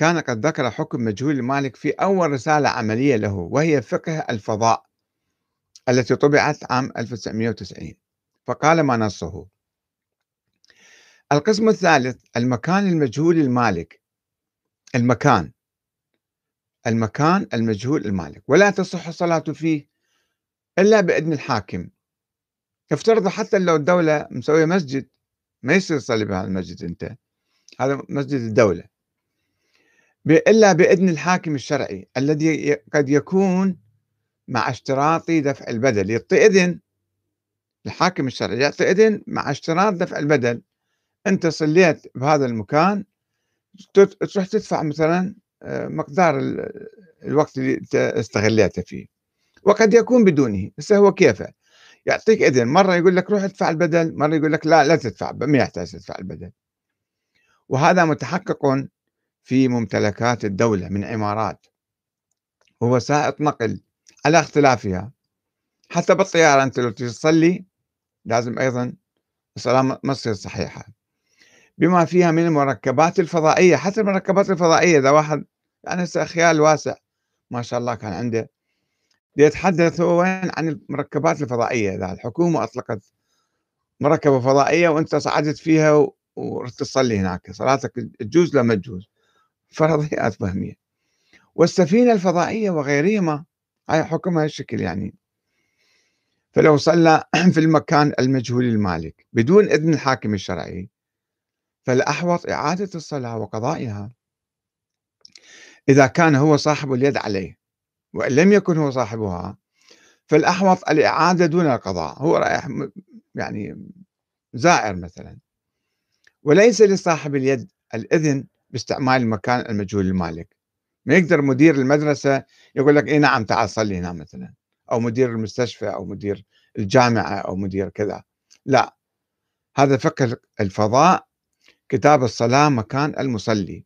كان قد ذكر حكم مجهول المالك في أول رسالة عملية له وهي فقه الفضاء التي طبعت عام 1990 فقال ما نصه؟ القسم الثالث المكان المجهول المالك المكان. المكان المجهول المالك ولا تصح الصلاة فيه إلا بإذن الحاكم. افترض حتى لو الدولة مسوية مسجد ما يصير تصلي بهذا المسجد أنت؟ هذا مسجد الدولة. إلا بإذن الحاكم الشرعي الذي قد يكون مع اشتراط دفع البدل. يعطي إذن الحاكم الشرعي يعطي إذن مع اشتراط دفع البدل. أنت صليت بهذا المكان تروح تدفع مثلا آه، مقدار الوقت اللي استغليته فيه. وقد يكون بدونه. بس هو كيفه؟ يعطيك إذن. مرة يقول لك روح ادفع البدل مرة يقول لك لا لا تدفع ما يحتاج تدفع البدل. وهذا متحقق في ممتلكات الدولة من عمارات ووسائط نقل على اختلافها. حتى بالطيارة أنت لو تصلي لازم أيضا الصلاة ما تصير صحيحة. بما فيها من المركبات الفضائية حتى المركبات الفضائية إذا واحد يعني خيال واسع ما شاء الله كان عنده. يتحدث وين؟ عن المركبات الفضائية إذا الحكومة أطلقت مركبة فضائية وأنت صعدت فيها ورحت تصلي هناك. صلاتك تجوز لا ما تجوز. فرضيات فهميه والسفينة الفضائية وغيرهما هاي حكمها الشكل يعني. فلو صلى في المكان المجهول المالك بدون إذن الحاكم الشرعي فالأحوط إعادة الصلاة وقضائها إذا كان هو صاحب اليد عليه وإن لم يكن هو صاحبها فالأحوط الإعادة دون القضاء. هو رايح يعني زائر مثلا. وليس لصاحب اليد الإذن باستعمال المكان المجهول المالك. ما يقدر مدير المدرسة يقول لك إيه نعم تعال صلي هنا مثلا. أو مدير المستشفى أو مدير الجامعة أو مدير كذا. لا. هذا فقه الفضاء كتاب الصلاة مكان المصلي.